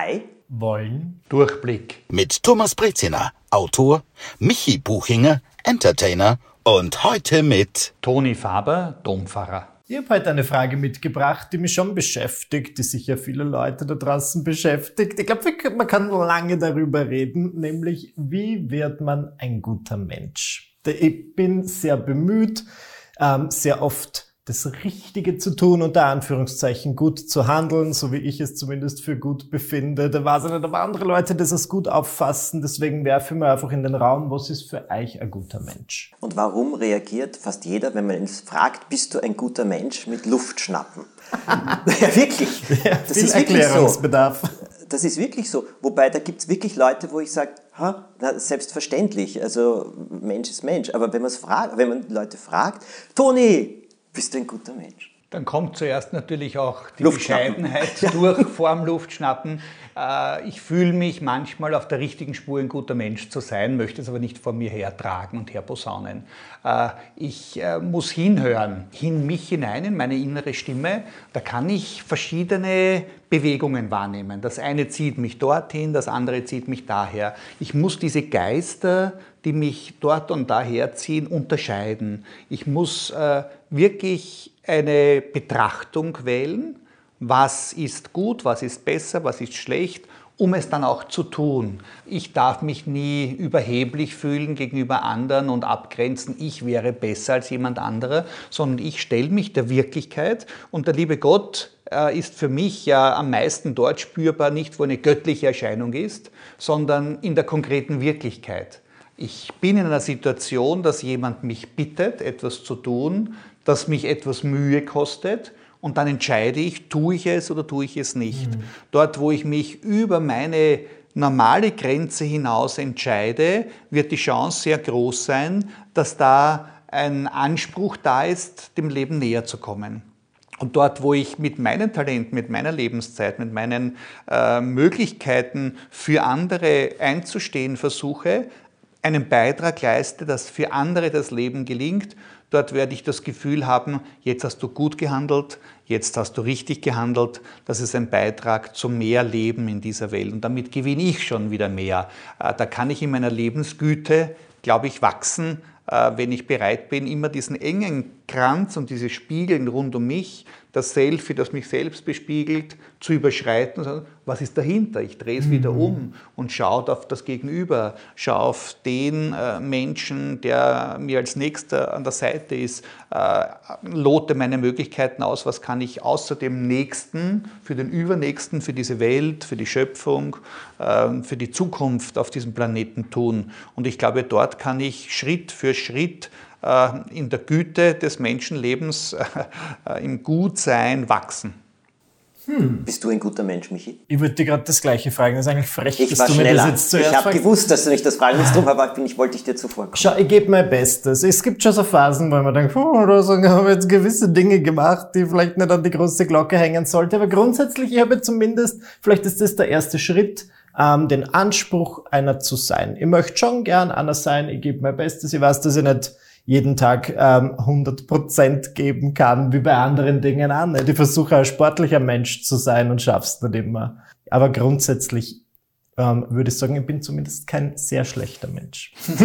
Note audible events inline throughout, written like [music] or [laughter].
Ei wollen Durchblick mit Thomas Breziner, Autor, Michi Buchinger, Entertainer und heute mit Toni Faber, Dompfarrer. Ich habe heute eine Frage mitgebracht, die mich schon beschäftigt, die sicher viele Leute da draußen beschäftigt. Ich glaube, man kann lange darüber reden, nämlich wie wird man ein guter Mensch? Ich bin sehr bemüht, ähm, sehr oft das Richtige zu tun, unter Anführungszeichen gut zu handeln, so wie ich es zumindest für gut befinde. Da weiß ich nicht, aber andere Leute das als gut auffassen. Deswegen werfe ich mir einfach in den Raum, was ist für euch ein guter Mensch? Und warum reagiert fast jeder, wenn man ihn fragt, bist du ein guter Mensch, mit Luftschnappen? [laughs] ja, wirklich. Ja, das ist wirklich so. Das ist wirklich so. Wobei, da gibt es wirklich Leute, wo ich sage, ha, selbstverständlich, also Mensch ist Mensch. Aber wenn, fragt, wenn man Leute fragt, Toni, bist du ein guter Mensch? Dann kommt zuerst natürlich auch die Bescheidenheit ja. durch vorm Luftschnappen. Äh, ich fühle mich manchmal auf der richtigen Spur, ein guter Mensch zu sein, möchte es aber nicht vor mir hertragen und herposaunen. Äh, ich äh, muss hinhören, in mich hinein, in meine innere Stimme. Da kann ich verschiedene Bewegungen wahrnehmen. Das eine zieht mich dorthin, das andere zieht mich daher. Ich muss diese Geister, die mich dort und daher ziehen, unterscheiden. Ich muss wirklich eine Betrachtung wählen, was ist gut, was ist besser, was ist schlecht, um es dann auch zu tun. Ich darf mich nie überheblich fühlen gegenüber anderen und abgrenzen, ich wäre besser als jemand anderer, sondern ich stelle mich der Wirklichkeit und der liebe Gott äh, ist für mich ja am meisten dort spürbar, nicht wo eine göttliche Erscheinung ist, sondern in der konkreten Wirklichkeit. Ich bin in einer Situation, dass jemand mich bittet, etwas zu tun, das mich etwas Mühe kostet und dann entscheide ich, tue ich es oder tue ich es nicht. Mhm. Dort, wo ich mich über meine normale Grenze hinaus entscheide, wird die Chance sehr groß sein, dass da ein Anspruch da ist, dem Leben näher zu kommen. Und dort, wo ich mit meinen Talenten, mit meiner Lebenszeit, mit meinen äh, Möglichkeiten für andere einzustehen versuche, einen Beitrag leiste, dass für andere das Leben gelingt, dort werde ich das Gefühl haben, jetzt hast du gut gehandelt, jetzt hast du richtig gehandelt, das ist ein Beitrag zu mehr Leben in dieser Welt und damit gewinne ich schon wieder mehr. Äh, da kann ich in meiner Lebensgüte, glaube ich, wachsen, äh, wenn ich bereit bin, immer diesen engen Kranz und diese Spiegeln rund um mich das Selfie, das mich selbst bespiegelt, zu überschreiten sagen, was ist dahinter? Ich drehe es mhm. wieder um und schaue auf das Gegenüber, schaue auf den äh, Menschen, der mir als nächster an der Seite ist, äh, lote meine Möglichkeiten aus, was kann ich außer dem Nächsten, für den Übernächsten, für diese Welt, für die Schöpfung, äh, für die Zukunft auf diesem Planeten tun. Und ich glaube, dort kann ich Schritt für Schritt in der Güte des Menschenlebens, äh, im Gutsein wachsen. Hm. Bist du ein guter Mensch, Michi? Ich würde dir gerade das Gleiche fragen. Das ist eigentlich frech, ich dass war du schneller. mir das jetzt zuerst Ich habe gewusst, dass du nicht das fragen willst, darum aber ich wollte ich dir zuvor kommen. Schau, ich gebe mein Bestes. Es gibt schon so Phasen, wo man denkt, oh, oder so, ich habe jetzt gewisse Dinge gemacht, die vielleicht nicht an die große Glocke hängen sollte. Aber grundsätzlich, ich habe zumindest, vielleicht ist das der erste Schritt, ähm, den Anspruch, einer zu sein. Ich möchte schon gern einer sein, ich gebe mein Bestes. Ich weiß, dass ich nicht jeden Tag ähm, 100 Prozent geben kann, wie bei anderen Dingen an. Ich versuche ein sportlicher Mensch zu sein und schaff's nicht immer. Aber grundsätzlich ähm, würde ich sagen, ich bin zumindest kein sehr schlechter Mensch. [laughs]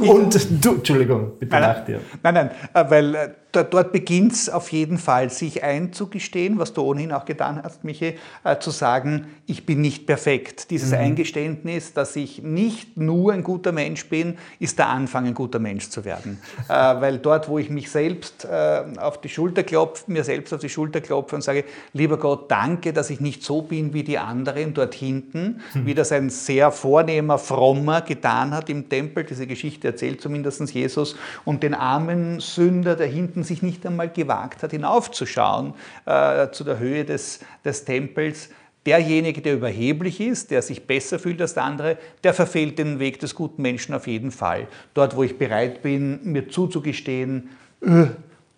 und du, Entschuldigung, bitte nein, nach dir. Nein, nein, äh, weil dort beginnt es auf jeden Fall, sich einzugestehen, was du ohnehin auch getan hast, Michi, äh, zu sagen, ich bin nicht perfekt. Dieses mhm. Eingeständnis, dass ich nicht nur ein guter Mensch bin, ist der Anfang, ein guter Mensch zu werden. [laughs] äh, weil dort, wo ich mich selbst äh, auf die Schulter klopfe, mir selbst auf die Schulter klopfe und sage, lieber Gott, danke, dass ich nicht so bin wie die anderen dort hinten, mhm. wie das ein sehr vornehmer, frommer getan hat im Tempel, diese Geschichte erzählt zumindest Jesus, und den armen Sünder, der hinten Minuten sich nicht einmal gewagt hat, hinaufzuschauen äh, zu der Höhe des, des Tempels. Derjenige, der überheblich ist, der sich besser fühlt als der andere, der verfehlt den Weg des guten Menschen auf jeden Fall. Dort, wo ich bereit bin, mir zuzugestehen, äh,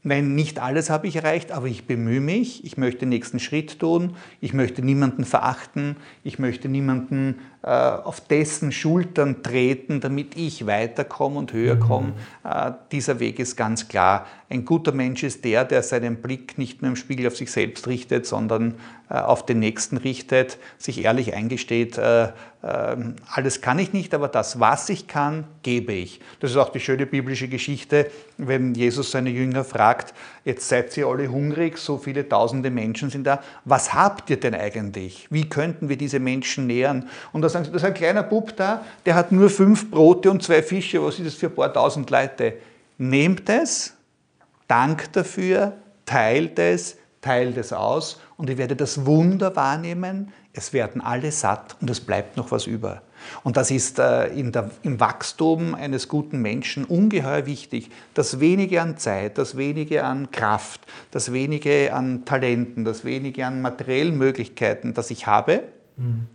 Nein, nicht alles habe ich erreicht, aber ich bemühe mich, ich möchte den nächsten Schritt tun, ich möchte niemanden verachten, ich möchte niemanden auf dessen Schultern treten, damit ich weiterkomme und höher komme. Mhm. Äh, dieser Weg ist ganz klar Ein guter Mensch ist der, der seinen Blick nicht nur im Spiegel auf sich selbst richtet, sondern äh, auf den Nächsten richtet, sich ehrlich eingesteht, äh, alles kann ich nicht, aber das, was ich kann, gebe ich. Das ist auch die schöne biblische Geschichte, wenn Jesus seine Jünger fragt, jetzt seid ihr alle hungrig, so viele tausende Menschen sind da, was habt ihr denn eigentlich? Wie könnten wir diese Menschen nähern? Und da sagen das ist ein kleiner Bub da, der hat nur fünf Brote und zwei Fische, was ist das für ein paar tausend Leute? Nehmt es, dankt dafür, teilt es, teilt es aus und ihr werdet das Wunder wahrnehmen, es werden alle satt und es bleibt noch was über. Und das ist äh, der, im Wachstum eines guten Menschen ungeheuer wichtig. Das wenige an Zeit, das wenige an Kraft, das wenige an Talenten, das wenige an materiellen Möglichkeiten, das ich habe,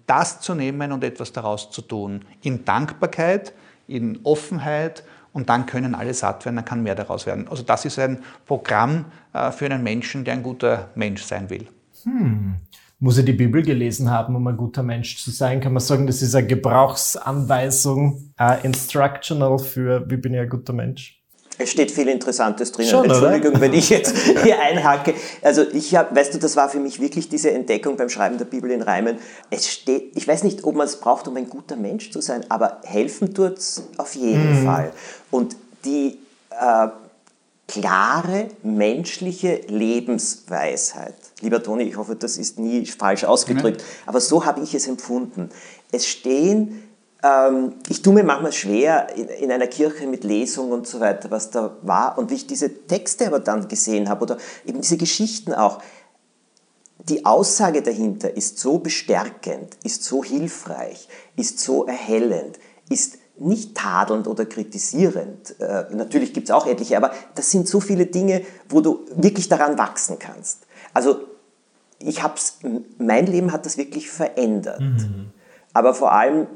das zu nehmen und etwas daraus zu tun. In Dankbarkeit, in Offenheit und dann können alle satt werden, dann kann mehr daraus werden. Also das ist ein Programm äh, für einen Menschen, der ein guter Mensch sein will. Hm muss er die Bibel gelesen haben, um ein guter Mensch zu sein? Kann man sagen, das ist eine Gebrauchsanweisung, uh, instructional für, wie bin ich ein guter Mensch? Es steht viel Interessantes drin. Schon, Entschuldigung, oder? wenn ich jetzt [laughs] hier einhacke. Also ich habe, weißt du, das war für mich wirklich diese Entdeckung beim Schreiben der Bibel in Reimen. Es steht, ich weiß nicht, ob man es braucht, um ein guter Mensch zu sein, aber helfen tut es auf jeden mhm. Fall. Und die äh, klare menschliche Lebensweisheit. Lieber Toni, ich hoffe, das ist nie falsch ausgedrückt, mhm. aber so habe ich es empfunden. Es stehen, ich tue mir manchmal schwer in, in, einer Kirche mit Lesung und so weiter, was da war. Und wie ich diese Texte aber dann gesehen habe oder eben diese Geschichten auch, die Aussage dahinter ist so bestärkend, ist so hilfreich, ist so erhellend, ist nicht tadelnd oder kritisierend. Äh, natürlich gibt es auch etliche, aber das sind so viele Dinge, wo du wirklich daran wachsen kannst. Also ich hab's, mein Leben hat das wirklich verändert. Mhm. Aber vor allem,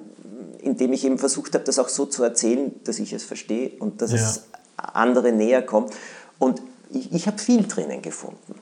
indem ich eben versucht habe, das auch so zu erzählen, dass ich es verstehe und dass ja. es andere näher kommt. Und ich, ich habe viel drinnen gefunden.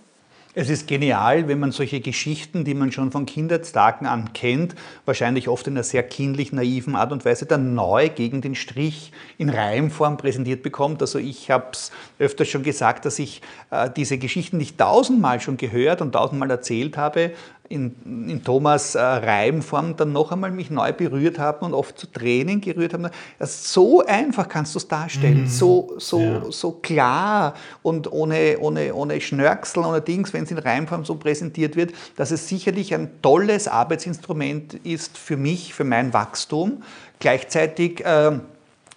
Es ist genial, wenn man solche Geschichten, die man schon von Kindheitstagen an kennt, wahrscheinlich oft in einer sehr kindlich naiven Art und Weise dann neu gegen den Strich in Reimform präsentiert bekommt. Also ich habe es öfters schon gesagt, dass ich äh, diese Geschichten nicht tausendmal schon gehört und tausendmal erzählt habe, in, in Thomas äh, Reimform dann noch einmal mich neu berührt haben und oft zu Tränen gerührt haben. so einfach kannst du es darstellen, mhm. so, so, ja. so klar und ohne, ohne, ohne Schnörksel, ohne Dings, wenn es in Reimform so präsentiert wird, dass es sicherlich ein tolles Arbeitsinstrument ist für mich, für mein Wachstum. Gleichzeitig äh,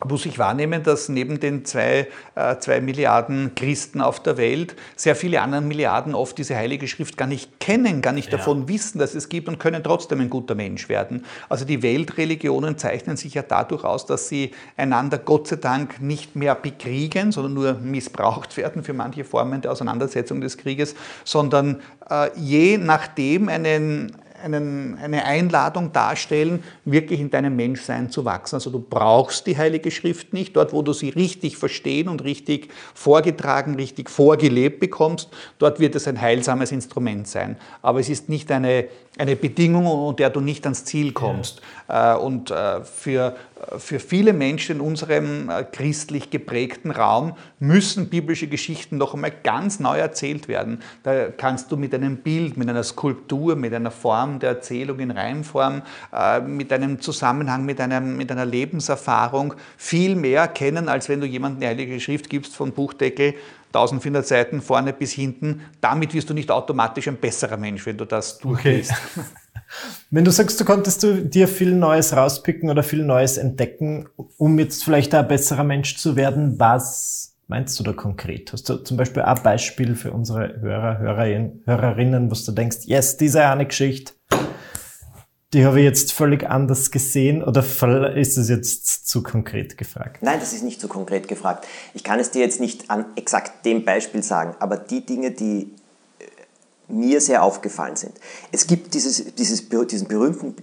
muss ich wahrnehmen, dass neben den zwei, äh, zwei Milliarden Christen auf der Welt sehr viele andere Milliarden oft diese Heilige Schrift gar nicht kennen, gar nicht ja. davon wissen, dass es gibt und können trotzdem ein guter Mensch werden. Also die Weltreligionen zeichnen sich ja dadurch aus, dass sie einander Gott sei Dank nicht mehr bekriegen, sondern nur missbraucht [laughs] werden für manche Formen der Auseinandersetzung des Krieges, sondern äh, je nachdem einen, einen, eine Einladung darstellen, wirklich in deinem Menschsein zu wachsen. Also du brauchst die Heilige Schrift nicht. Dort, wo du sie richtig verstehen und richtig vorgetragen, richtig vorgelebt bekommst, dort wird es ein heilsames Instrument sein. Aber es ist nicht eine, eine Bedingung, unter der du nicht ans Ziel kommst. Ja. Äh, und äh, für, für viele Menschen in unserem äh, christlich geprägten Raum müssen biblische Geschichten noch einmal ganz neu erzählt werden. Da kannst du mit einem Bild, mit einer Skulptur, mit einer Form der Erzählung in Reimform, mit einem Zusammenhang, mit, einem, mit einer Lebenserfahrung viel mehr erkennen, als wenn du jemandem eine heilige Schrift gibst vom Buchdeckel 1400 Seiten vorne bis hinten. Damit wirst du nicht automatisch ein besserer Mensch, wenn du das durchliest. Okay. [laughs] Wenn du sagst, du konntest du dir viel Neues rauspicken oder viel Neues entdecken, um jetzt vielleicht ein besserer Mensch zu werden, was meinst du da konkret? Hast du zum Beispiel ein Beispiel für unsere Hörer, Hörerinnen, Hörerinnen wo du denkst, yes, diese eine Geschichte, die habe ich jetzt völlig anders gesehen oder ist es jetzt zu konkret gefragt? Nein, das ist nicht zu konkret gefragt. Ich kann es dir jetzt nicht an exakt dem Beispiel sagen, aber die Dinge, die mir sehr aufgefallen sind. Es gibt dieses, dieses, diesen berühmten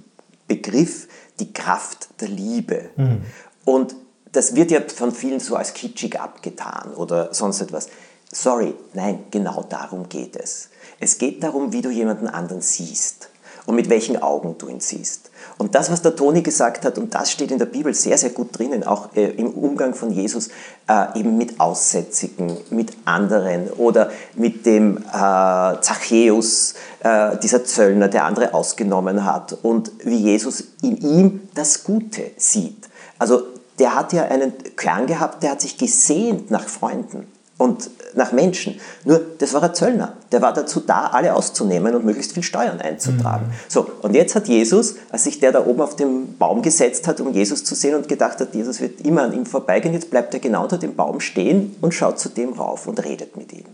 Begriff, die Kraft der Liebe. Mhm. Und das wird ja von vielen so als kitschig abgetan oder sonst etwas. Sorry, nein, genau darum geht es. Es geht darum, wie du jemanden anderen siehst. und mit welchen Augen du ihn siehst. Und das, was der Toni gesagt hat, und das steht in der Bibel sehr, sehr gut drinnen, auch äh, im Umgang von Jesus, äh, eben mit Aussätzigen, mit anderen oder mit dem äh, Zachäus, äh, dieser Zöllner, der andere ausgenommen hat und wie Jesus in ihm das Gute sieht. Also der hat ja einen Klang gehabt, der hat sich gesehnt nach Freunden und nach Menschen. Nur, das war ein Zöllner. Der war dazu da, alle auszunehmen und möglichst viel Steuern einzutragen. Mhm. So, und jetzt hat Jesus, als sich der da oben auf dem Baum gesetzt hat, um Jesus zu sehen und gedacht hat, Jesus wird immer an ihm vorbeigehen, jetzt bleibt er genau unter dem Baum stehen und schaut zu dem rauf und redet mit ihm.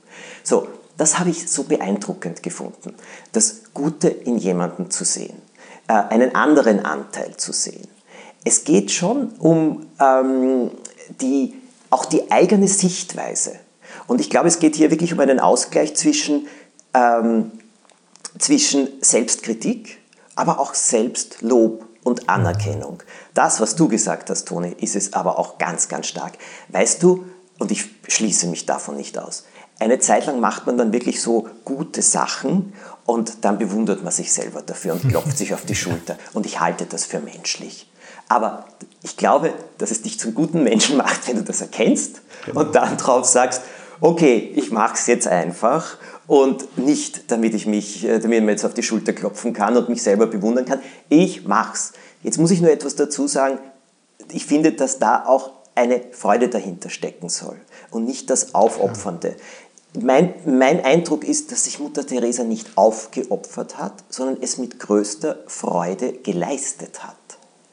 So, das habe ich so beeindruckend gefunden, das Gute in jemandem zu sehen, äh, einen anderen Anteil zu sehen. Es geht schon um ähm, die, auch die eigene Sichtweise. Und ich glaube, es geht hier wirklich um einen Ausgleich zwischen, ähm, zwischen Selbstkritik, aber auch Selbstlob und Anerkennung. Das, was du gesagt hast, Toni, ist es aber auch ganz, ganz stark. Weißt du, und ich schließe mich davon nicht aus, eine Zeit lang macht man dann wirklich so gute Sachen und dann bewundert man sich selber dafür und klopft sich auf die [laughs] Schulter. Und ich halte das für menschlich. Aber ich glaube, dass es dich zum guten Menschen macht, wenn du das erkennst genau. und dann drauf sagst, okay, ich mache es jetzt einfach und nicht, damit ich mich, äh, damit mir jetzt auf die Schulter klopfen kann und mich selber bewundern kann. Ich mach's. Jetzt muss ich nur etwas dazu sagen. Ich finde, dass da auch eine Freude dahinter stecken soll und nicht das Aufopfernde. Mein, mein Eindruck ist, dass sich Mutter Teresa nicht aufgeopfert hat, sondern es mit größter Freude geleistet hat.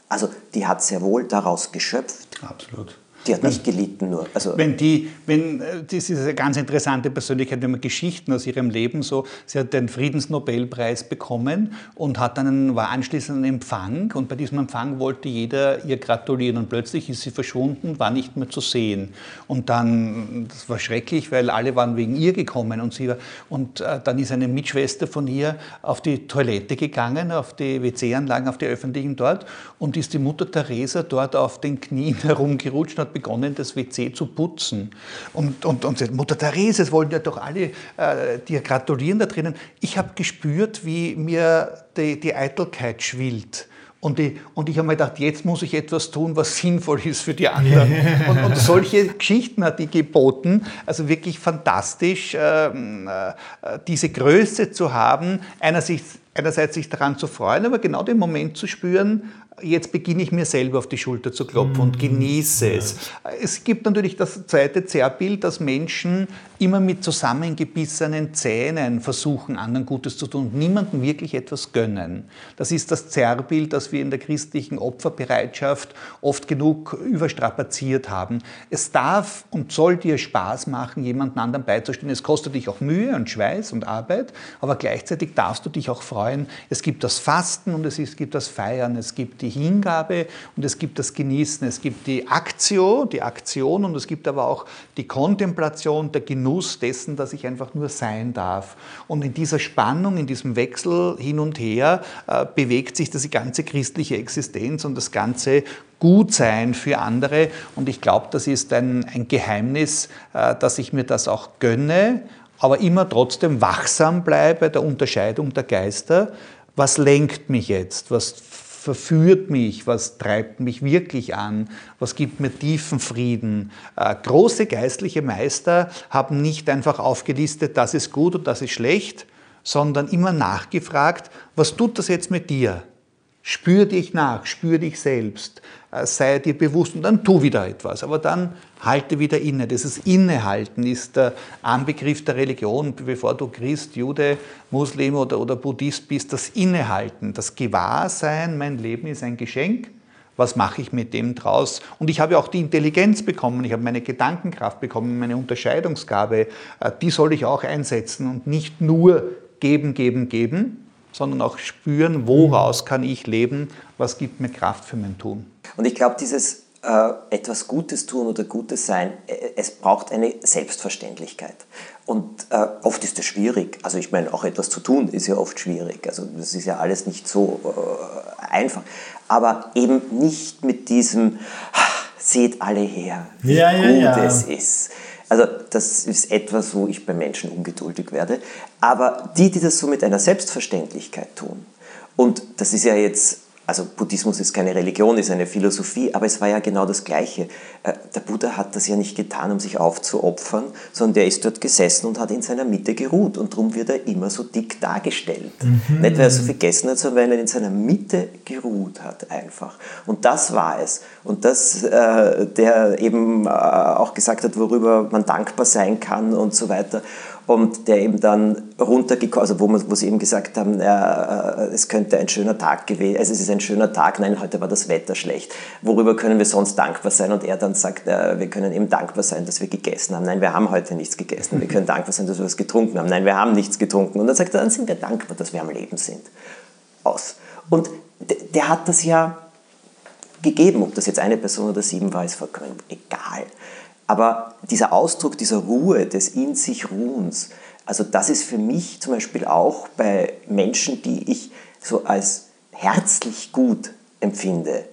Also die hat sehr wohl daraus geschöpft. Absolut. Die hat nicht gelitten nur. Also wenn die, wenn, äh, das ist eine ganz interessante Persönlichkeit, wenn man Geschichten aus ihrem Leben so, sie hat den Friedensnobelpreis bekommen und hat einen, war anschließend ein Empfang und bei diesem Empfang wollte jeder ihr gratulieren und plötzlich ist sie verschwunden, war nicht mehr zu sehen. Und dann, das war schrecklich, weil alle waren wegen ihr gekommen und sie war, und äh, dann ist eine Mitschwester von ihr auf die Toilette gegangen, auf die WC-Anlagen, auf die öffentlichen dort und ist die Mutter Teresa dort auf den Knien [laughs] herumgerutscht hat begonnen, das WC zu putzen. Und, und, und Mutter Therese, es wollten ja doch alle äh, dir gratulieren da drinnen. Ich habe gespürt, wie mir die, die Eitelkeit schwillt. Und ich, und ich habe mir gedacht, jetzt muss ich etwas tun, was sinnvoll ist für die anderen. [laughs] Und, und solche Geschichten hat die geboten. Also wirklich fantastisch, ähm, äh, diese Größe zu haben, einerseits, einerseits sich daran zu freuen, aber genau den Moment zu spüren, jetzt beginne ich mir selber auf die Schulter zu klopfen und mhm. genieße es. Es gibt natürlich das zweite Zerrbild, dass Menschen immer mit zusammengebissenen Zähnen versuchen, anderen Gutes zu tun und niemandem wirklich etwas gönnen. Das ist das Zerrbild, das wir in der christlichen Opferbereitschaft oft genug überstrapaziert haben. Es darf und soll dir Spaß machen, jemandem anderen beizustehen. Es kostet dich auch Mühe und Schweiß und Arbeit, aber gleichzeitig darfst du dich auch freuen. Es gibt das Fasten und es gibt das Feiern, es gibt die Hingabe und es gibt das Genießen, es gibt die Aktio, die Aktion und es gibt aber auch die Kontemplation, der Genuss dessen, dass ich einfach nur sein darf. Und in dieser Spannung, in diesem Wechsel hin und her äh, bewegt sich das ganze christliche Existenz und das ganze Gutsein für andere. Und ich glaube, das ist ein, ein Geheimnis, äh, dass ich mir das auch gönne, aber immer trotzdem wachsam bleibe der Unterscheidung der Geister. Was lenkt mich jetzt? Was verführt mich, was treibt mich wirklich an, was gibt mir tiefen Frieden. Äh, große geistliche Meister haben nicht einfach aufgelistet, das ist gut und das ist schlecht, sondern immer nachgefragt, was tut das jetzt mit dir? Spür dich nach, spür dich selbst, äh, sei dir bewusst und dann tu wieder etwas. Aber dann halte wieder inne. Dieses Innehalten ist der Anbegriff der Religion, bevor du Christ, Jude, Muslim oder, oder Buddhist bist, das Innehalten, das Gewahrsein, mein Leben ist ein Geschenk. Was mache ich mit dem draus? Und ich habe auch die Intelligenz bekommen, ich habe meine Gedankenkraft bekommen, meine Unterscheidungsgabe, äh, die soll ich auch einsetzen und nicht nur geben, geben, geben, sondern auch spüren, woraus kann ich leben, was gibt mir Kraft für mein Tun. Und ich glaube, dieses äh, etwas Gutes tun oder Gutes sein, äh, es braucht eine Selbstverständlichkeit. Und äh, oft ist es schwierig. Also ich meine, auch etwas zu tun ist ja oft schwierig. Also das ist ja alles nicht so äh, einfach. Aber eben nicht mit diesem, seht alle her, wie ja, gut ja, ja. es ist. Also das ist etwas, wo ich bei Menschen ungeduldig werde. Aber die, die das so mit einer Selbstverständlichkeit tun Und das ist ja jetzt also Buddhismus ist keine Religion, ist eine Philosophie, aber es war ja genau das Gleiche. Äh, der Buddha hat das ja nicht getan, um sich aufzuopfern, sondern der ist dort gesessen und hat in seiner Mitte geruht und darum wird er immer so dick dargestellt. Mhm. Nicht, weil er so viel gegessen hat, sondern weil er in seiner Mitte geruht hat einfach. Und das war es. Und das, äh, der eben äh, auch gesagt hat, worüber man dankbar sein kann und so weiter und der eben dann runtergekommen, also wo, man, wo sie eben gesagt haben, äh, es könnte ein schöner Tag gewesen, also es ist ein schöner Tag, nein, heute war das Wetter schlecht. Worüber können wir sonst dankbar sein? Und er dann sagt, äh, wir können eben dankbar sein, dass wir gegessen haben. Nein, wir haben heute nichts gegessen. Wir können dankbar sein, dass wir was getrunken haben. Nein, wir haben nichts getrunken. Und dann sagt er, dann sind wir dankbar, dass wir am Leben sind. Aus. Und der hat das ja gegeben, ob das jetzt eine Person oder sieben war, ist vollkommen egal. Aber dieser Ausdruck dieser Ruhe, des in sich Ruhens, also das ist für mich zum Beispiel auch bei Menschen, die ich so als herzlich gut empfinde,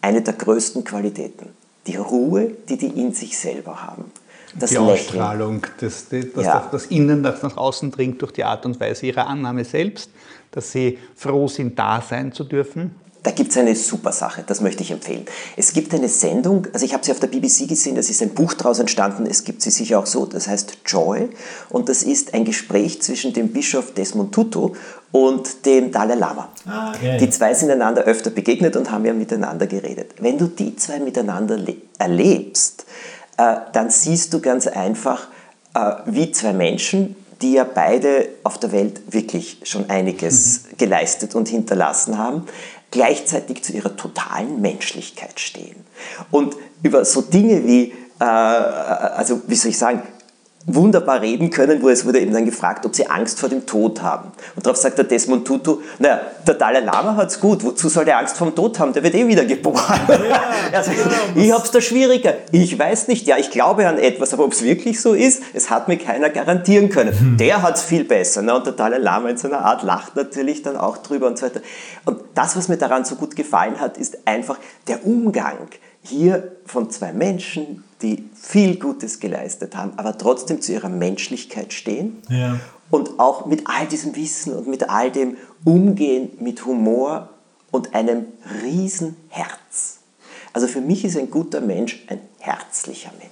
eine der größten Qualitäten. Die Ruhe, die die in sich selber haben. Das die Lächeln. Ausstrahlung, das, das, ja. das Innen, das nach außen dringt durch die Art und Weise ihrer Annahme selbst, dass sie froh sind, da sein zu dürfen da gibt es eine super Sache, das möchte ich empfehlen. Es gibt eine Sendung, also ich habe sie auf der BBC gesehen, das ist ein Buch daraus entstanden, es gibt sie sicher auch so, das heißt Joy und das ist ein Gespräch zwischen dem Bischof Desmond Tutu und dem Dalai Lama. Ah, okay. Die zwei sind einander öfter begegnet und haben ja miteinander geredet. Wenn du die zwei miteinander erlebst, äh, dann siehst du ganz einfach, äh, wie zwei Menschen, die ja beide auf der Welt wirklich schon einiges mhm. geleistet und hinterlassen haben, gleichzeitig zu ihrer totalen Menschlichkeit stehen. Und über so Dinge wie, äh, also wie soll ich sagen, wunderbar reden können, wo es wurde eben dann gefragt, ob sie Angst vor dem Tod haben. Und darauf sagt der Desmond Tutu, naja, der Dalai Lama hat's gut, wozu soll der Angst vor dem Tod haben? Der wird eh wieder geboren. Ja, [laughs] er sagt, genau, ich hab's da schwieriger. Ich weiß nicht, ja, ich glaube an etwas, aber ob es wirklich so ist, es hat mir keiner garantieren können. Hm. Der hat's viel besser. Ne? Und der Dalai Lama in seiner Art lacht natürlich dann auch drüber und so weiter. Und das, was mir daran so gut gefallen hat, ist einfach der Umgang hier von zwei Menschen, die viel Gutes geleistet haben, aber trotzdem zu ihrer Menschlichkeit stehen ja. und auch mit all diesem Wissen und mit all dem Umgehen mit Humor und einem riesen Herz. Also für mich ist ein guter Mensch ein herzlicher Mensch.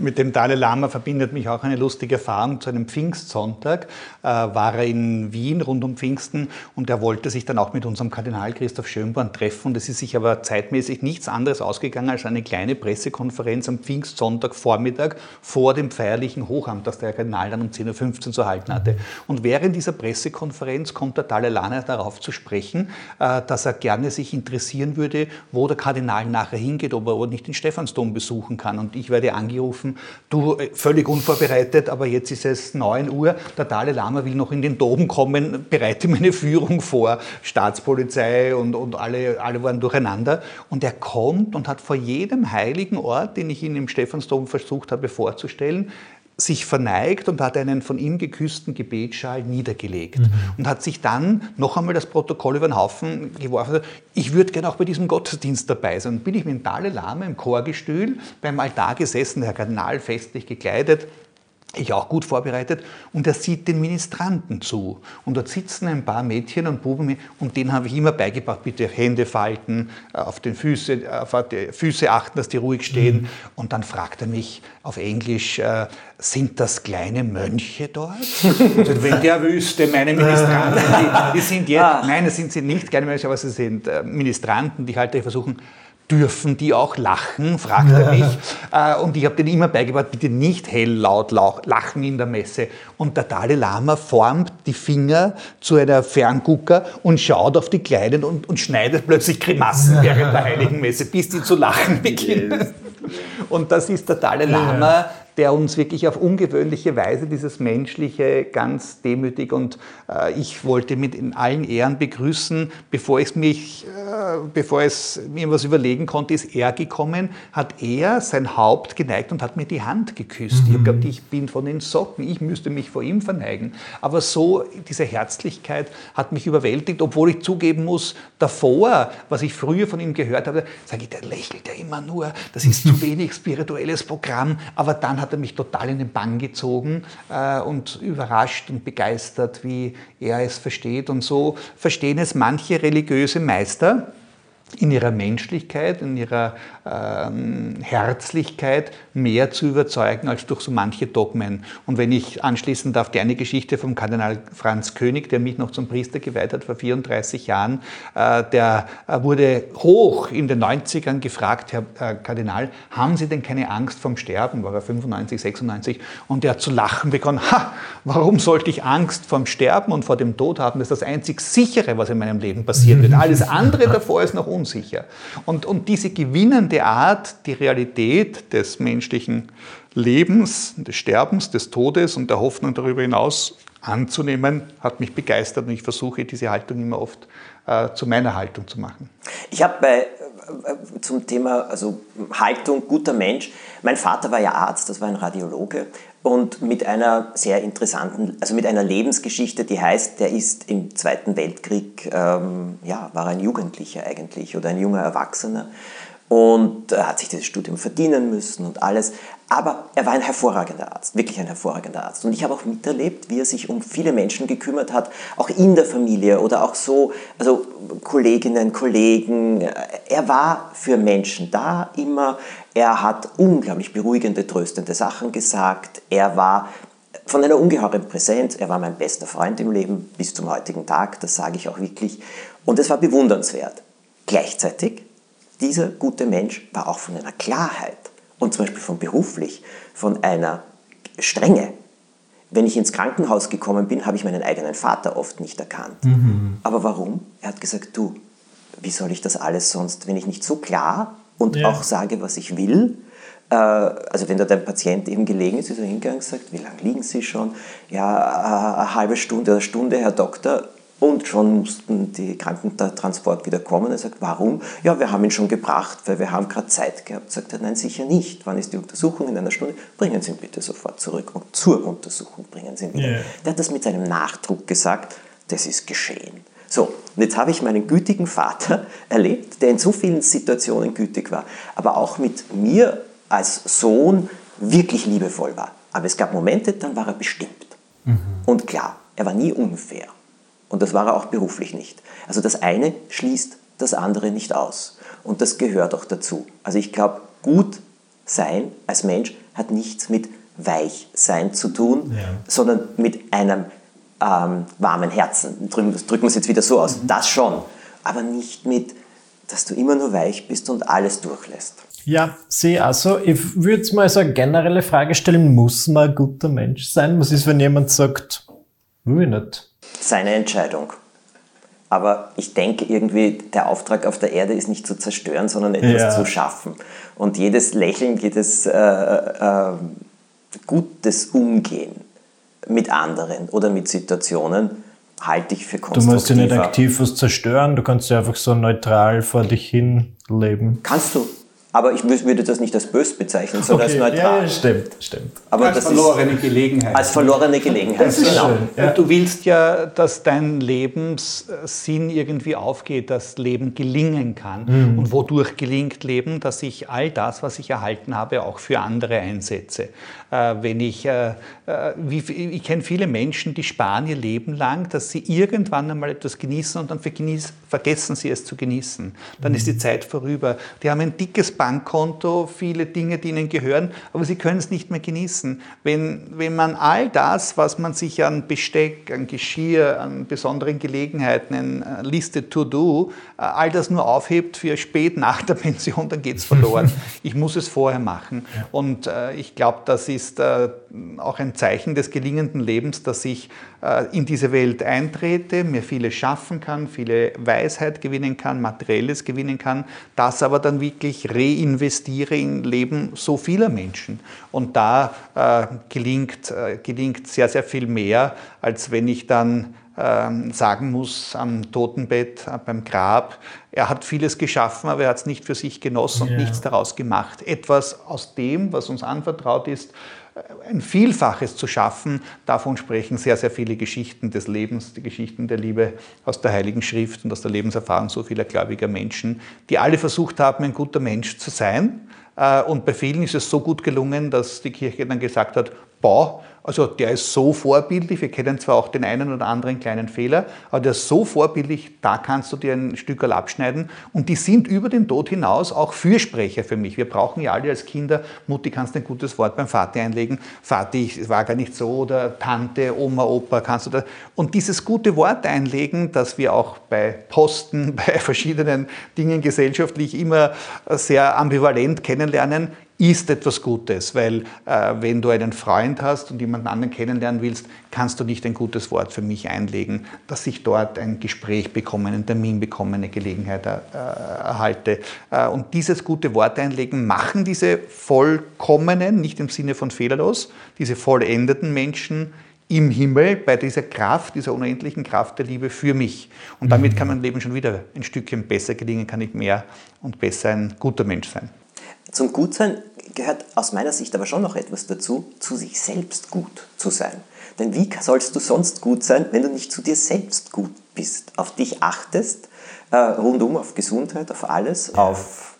Mit dem Dalai Lama verbindet mich auch eine lustige Erfahrung. Zu einem Pfingstsonntag äh, war er in Wien rund um Pfingsten und er wollte sich dann auch mit unserem Kardinal Christoph Schönborn treffen. Das ist sich aber zeitmäßig nichts anderes ausgegangen als eine kleine Pressekonferenz am Pfingstsonntagvormittag vor dem feierlichen Hochamt, das der Kardinal dann um 10.15 Uhr zu halten hatte. Und während dieser Pressekonferenz kommt der Dalai Lama darauf zu sprechen, äh, dass er gerne sich interessieren würde, wo der Kardinal nachher hingeht, ob er nicht den Stephansdom besuchen kann. Und ich werde angerufen, angerufen, du äh, völlig unvorbereitet, aber jetzt ist es 9 Uhr, der Dalai Lama will noch in den Dom kommen, bereite mir eine Führung vor, Staatspolizei und, und alle, alle waren durcheinander. Und er kommt und hat vor jedem heiligen Ort, den ich ihm im Stephansdom versucht habe vorzustellen, sich verneigt und hat einen von ihm geküssten Gebetsschal niedergelegt mhm. und hat sich dann noch einmal das Protokoll über den Haufen geworfen. Ich würde gerne auch bei diesem Gottesdienst dabei sein. Und bin ich mit dem Dalai Lama im Chorgestühl beim Altar gesessen, der Kardinal festlich gekleidet, ich auch gut vorbereitet und er sieht den Ministranten zu. Und dort sitzen ein paar Mädchen und Buben und denen habe ich immer beigebracht, bitte Hände falten, äh, auf, den Füße, auf die Füße achten, dass die ruhig stehen. Mhm. Und dann fragt er mich auf Englisch, äh, sind das kleine Mönche dort? also, wenn der wüsste, meine Ministranten, die, die sind [laughs] jetzt, ah. nein, das sind sie nicht kleine Mönche, aber sie sind äh, Ministranten, die halt versuchen, dürfen die auch lachen, fragt er mich. [laughs] Äh, und ich habe denen immer beigebracht, bitte nicht hell laut lachen in der Messe. Und der Dalai Lama formt die Finger zu einer Ferngucker und schaut auf die Kleinen und, und schneidet plötzlich Grimassen während der [laughs] Heiligen Messe, bis die zu lachen beginnen. Und das ist der Dalai Lama, der uns wirklich auf ungewöhnliche Weise dieses Menschliche ganz demütig und äh, ich wollte mit in allen Ehren begrüßen, bevor ich mich, äh, bevor es mir was überlegen konnte, ist er gekommen, hat er sein Haupt geneigt und hat mir die Hand geküsst. Mhm. Ich habe ich bin von den Socken, ich müsste mich vor ihm verneigen. Aber so, diese Herzlichkeit hat mich überwältigt, obwohl ich zugeben muss, davor, was ich früher von ihm gehört habe, sage ich, der lächelt ja immer nur, das ist zu [laughs] wenig spirituelles Programm, aber dann hat hat er mich total in den Bann gezogen äh, und überrascht und begeistert, wie er es versteht. Und so verstehen es manche religiöse Meister in ihrer Menschlichkeit, in ihrer ähm, Herzlichkeit mehr zu überzeugen als durch so manche Dogmen. Und wenn ich anschließen darf, die eine Geschichte vom Kardinal Franz König, der mich noch zum Priester geweiht hat vor 34 Jahren, äh, der äh, wurde hoch in den 90ern gefragt, Herr äh, Kardinal, haben Sie denn keine Angst vom Sterben? War er 95, 96? Und er hat zu lachen begonnen, ha, warum sollte ich Angst vom Sterben und vor dem Tod haben? Das ist das einzig sichere, was in meinem Leben passieren wird. Alles andere davor ist noch unsicher. Und, und diese gewinnende Art, die Realität des menschlichen Lebens, des Sterbens, des Todes und der Hoffnung darüber hinaus anzunehmen, hat mich begeistert und ich versuche diese Haltung immer oft äh, zu meiner Haltung zu machen. Ich habe bei zum Thema also Haltung guter Mensch. Mein Vater war ja Arzt, das war ein Radiologe und mit einer sehr interessanten, also mit einer Lebensgeschichte, die heißt, der ist im Zweiten Weltkrieg, ähm, ja, war ein Jugendlicher eigentlich oder ein junger Erwachsener und hat sich dieses Studium verdienen müssen und alles. Aber er war ein hervorragender Arzt, wirklich ein hervorragender Arzt. Und ich habe auch miterlebt, wie er sich um viele Menschen gekümmert hat, auch in der Familie oder auch so, also Kolleginnen, Kollegen. Er war für Menschen da immer. Er hat unglaublich beruhigende, tröstende Sachen gesagt. Er war von einer ungeheuren Präsenz. Er war mein bester Freund im Leben bis zum heutigen Tag, das sage ich auch wirklich. Und es war bewundernswert. Gleichzeitig dieser gute Mensch war auch von einer Klarheit und zum Beispiel von beruflich, von einer Strenge. Wenn ich ins Krankenhaus gekommen bin, habe ich meinen eigenen Vater oft nicht erkannt. Mhm. Aber warum? Er hat gesagt, du, wie soll ich das alles sonst, wenn ich nicht so klar und ja. auch sage, was ich will, äh, also wenn da dein Patient eben gelegen ist, ist er hingegangen und sagt, wie lange liegen Sie schon? Ja, eine halbe Stunde oder Stunde, Herr Doktor. Und schon mussten die Krankentransport wieder kommen. Er sagt, warum? Ja, wir haben ihn schon gebracht, weil wir haben gerade Zeit gehabt. Sagt er, nein, sicher nicht. Wann ist die Untersuchung? In einer Stunde. Bringen Sie ihn bitte sofort zurück und zur Untersuchung bringen Sie ihn wieder. Yeah. Der hat das mit seinem Nachdruck gesagt, das ist geschehen. So, und jetzt habe ich meinen gütigen Vater [laughs] erlebt, der in so vielen Situationen gütig war, aber auch mit mir als Sohn wirklich liebevoll war. Aber es gab Momente, dann war er bestimmt. Mhm. Und klar, er war nie unfair. Und das war er auch beruflich nicht. Also das eine schließt das andere nicht aus. Und das gehört auch dazu. Also ich glaube, gut sein als Mensch hat nichts mit weich sein zu tun, ja. sondern mit einem ähm, warmen Herzen. Drücken, drücken wir es jetzt wieder so aus. Mhm. Das schon. Aber nicht mit, dass du immer nur weich bist und alles durchlässt. Ja, sehe also. Ich würde jetzt mal so eine generelle Frage stellen, muss man ein guter Mensch sein? Was ist, wenn jemand sagt, will ich nicht? Seine Entscheidung. Aber ich denke irgendwie, der Auftrag auf der Erde ist nicht zu zerstören, sondern etwas ja. zu schaffen. Und jedes Lächeln, jedes äh, äh, gutes Umgehen mit anderen oder mit Situationen halte ich für konstruktiv. Du musst ja nicht aktiv was zerstören, du kannst ja einfach so neutral vor dich hin leben. Kannst du, aber ich würde das nicht als bös bezeichnen, sondern okay, als neutral. Ja, stimmt, stimmt. Aber als verlorene Gelegenheit. Als verlorene Gelegenheit, das ist genau. Schön, ja. Du willst ja, dass dein Lebenssinn irgendwie aufgeht, dass Leben gelingen kann. Mhm. Und wodurch gelingt Leben? Dass ich all das, was ich erhalten habe, auch für andere einsetze. Äh, wenn ich, äh, äh wie, ich kenne viele Menschen, die sparen ihr Leben lang, dass sie irgendwann einmal etwas genießen und dann vergessen sie es zu genießen. Dann mhm. ist die Zeit vorüber. Die haben ein dickes Bankkonto, viele Dinge, die ihnen gehören, aber sie können es nicht mehr genießen. Wenn, wenn man all das, was man sich an Besteck, an Geschirr, an besonderen Gelegenheiten, an äh, Liste to do, äh, all das nur aufhebt für spät nach der [laughs] Pension, dann geht es verloren. [laughs] ich muss es vorher machen. Und äh, ich glaube, das ist äh, auch ein Zeichen des gelingenden Lebens, dass ich äh, in diese Welt eintrete, mir vieles schaffen kann, viele Weisheit gewinnen kann, materielles gewinnen kann, das aber dann wirklich reinvestiere in Leben so vieler Menschen. Und da äh, gelingt, äh, gelingt sehr, sehr viel mehr, als wenn ich dann ähm, sagen muss am Totenbett, beim Grab, er hat vieles geschaffen, aber er hat es nicht für sich genossen und nichts daraus gemacht. Etwas aus dem, was uns anvertraut ist, ein Vielfaches zu schaffen. Davon sprechen sehr, sehr viele Geschichten des Lebens, die Geschichten der Liebe aus der Heiligen Schrift und aus der Lebenserfahrung so vieler gläubiger Menschen, die alle versucht haben, ein guter Mensch zu sein, Äh, und bei vielen ist es so gut gelungen, dass die Kirche dann gesagt hat, boah, also der ist so vorbildlich, wir kennen zwar auch den einen oder anderen kleinen Fehler, aber der ist so vorbildlich, da kannst du dir ein Stück abschneiden. Und die sind über den Tod hinaus auch Fürsprecher für mich. Wir brauchen ja alle als Kinder, Mutti, kannst du ein gutes Wort beim Vater einlegen? Vati, es war gar nicht so, oder Tante, Oma, Opa, kannst du das? Und dieses gute Wort einlegen, das wir auch bei Posten, [laughs] bei verschiedenen Dingen gesellschaftlich immer sehr ambivalent kennenlernen, ist etwas Gutes, weil äh, wenn du einen Freund hast und jemanden anderen kennenlernen willst, kannst du nicht ein gutes Wort für mich einlegen, dass ich dort ein Gespräch bekomme, einen Termin bekomme, eine Gelegenheit äh, erhalte. Äh, und dieses gute Wort einlegen machen diese vollkommenen, nicht im Sinne von fehlerlos, diese vollendeten Menschen im Himmel bei dieser Kraft, dieser unendlichen Kraft der Liebe für mich. Und damit kann mein Leben schon wieder ein Stückchen besser gelingen, kann ich mehr und besser ein guter Mensch sein. Zum Gutsein gehört aus meiner Sicht aber schon noch etwas dazu, zu sich selbst gut zu sein. Denn wie sollst du sonst gut sein, wenn du nicht zu dir selbst gut bist, auf dich achtest, äh, rundum auf Gesundheit, auf alles, auf,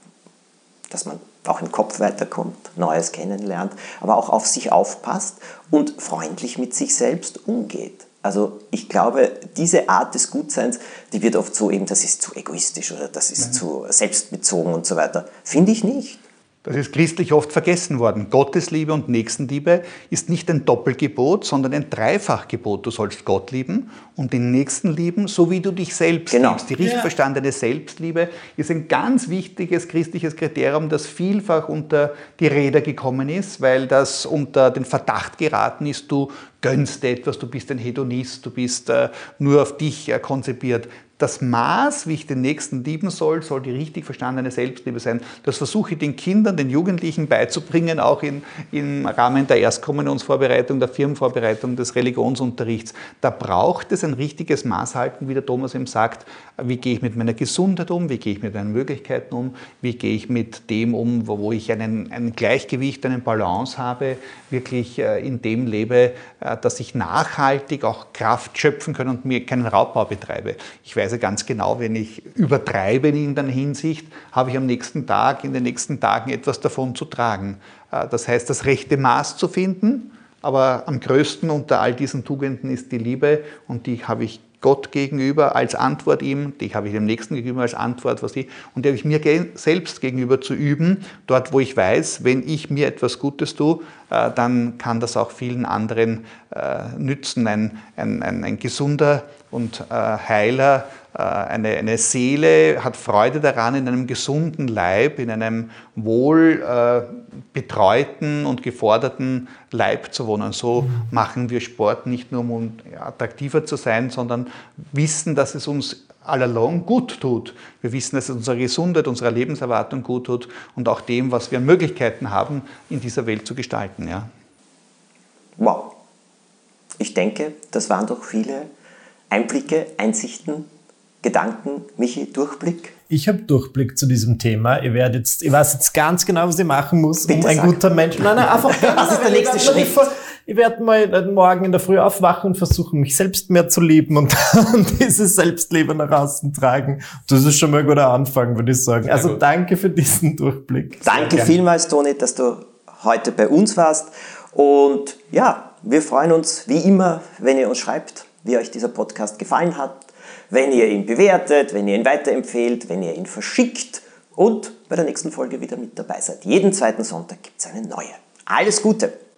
dass man auch im Kopf weiterkommt, Neues kennenlernt, aber auch auf sich aufpasst und freundlich mit sich selbst umgeht. Also ich glaube, diese Art des Gutseins, die wird oft so eben, das ist zu egoistisch oder das ist Nein. zu selbstbezogen und so weiter. Finde ich nicht. Das ist christlich oft vergessen worden. Gottesliebe und Nächstenliebe ist nicht ein Doppelgebot, sondern ein Dreifachgebot. Du sollst Gott lieben und den Nächsten lieben, so wie du dich selbst genau. liebst. Die richtig ja. verstandene Selbstliebe ist ein ganz wichtiges christliches Kriterium, das vielfach unter die Räder gekommen ist, weil das unter den Verdacht geraten ist, du gönnst etwas, du bist ein Hedonist, du bist äh, nur auf dich äh, konzipiert das Maß, wie ich den Nächsten lieben soll, soll die richtig verstandene Selbstliebe sein. Das versuche ich den Kindern, den Jugendlichen beizubringen, auch in, im Rahmen der Erstkommunionsvorbereitung, der Firmenvorbereitung, des Religionsunterrichts. Da braucht es ein richtiges Maßhalten, wie der Thomas eben sagt. Wie gehe ich mit meiner Gesundheit um? Wie gehe ich mit meinen Möglichkeiten um? Wie gehe ich mit dem um, wo ich einen, ein Gleichgewicht, eine Balance habe, wirklich äh, in dem lebe, äh, dass ich nachhaltig auch Kraft schöpfen kann und mir keinen Raubbau betreibe. Ich weiß, weiß ganz genau, wenn ich übertreibe in der Hinsicht, habe ich am nächsten Tag, in den nächsten Tagen etwas davon zu tragen. Äh, das heißt, das rechte Maß zu finden, aber am größten unter all diesen Tugenden ist die Liebe und die habe ich Gott gegenüber als Antwort ihm, die habe ich dem Nächsten gegenüber als Antwort, was ich, und die habe ich mir selbst gegenüber zu üben, dort wo ich weiß, wenn ich mir etwas Gutes tue, äh, dann kann das auch vielen anderen äh, nützen. Ein, ein, ein, ein gesunder und äh, heiler äh, eine, eine Seele hat Freude daran, in einem gesunden Leib, in einem wohl äh, betreuten und geforderten Leib zu wohnen. So machen wir Sport nicht nur, um attraktiver zu sein, sondern wissen, dass es uns allalong gut tut. Wir wissen, dass es unserer Gesundheit, unserer Lebenserwartung gut tut und auch dem, was wir an Möglichkeiten haben, in dieser Welt zu gestalten. Ja. Wow. Ich denke, das waren doch viele Einblicke, Einsichten, Gedanken, Michi, Durchblick? Ich habe Durchblick zu diesem Thema. Ich, werde jetzt, ich weiß jetzt ganz genau, was ich machen muss, Bitte um ein sag. guter Mensch. Nein, nein, einfach [laughs] Was ist der nächste Schritt? Ich werde mal morgen in der Früh aufwachen und versuchen, mich selbst mehr zu lieben und dann [laughs] dieses Selbstliebe nach außen tragen. Das ist schon mal ein guter Anfang, würde ich sagen. Also danke für diesen Durchblick. Danke vielmals, Toni, dass du heute bei uns warst. Und ja, wir freuen uns wie immer, wenn ihr uns schreibt, wie euch dieser Podcast gefallen hat wenn ihr ihn bewertet, wenn ihr ihn weiterempfehlt, wenn ihr ihn verschickt und bei der nächsten Folge wieder mit dabei seid. Jeden zweiten Sonntag gibt es eine neue. Alles Gute!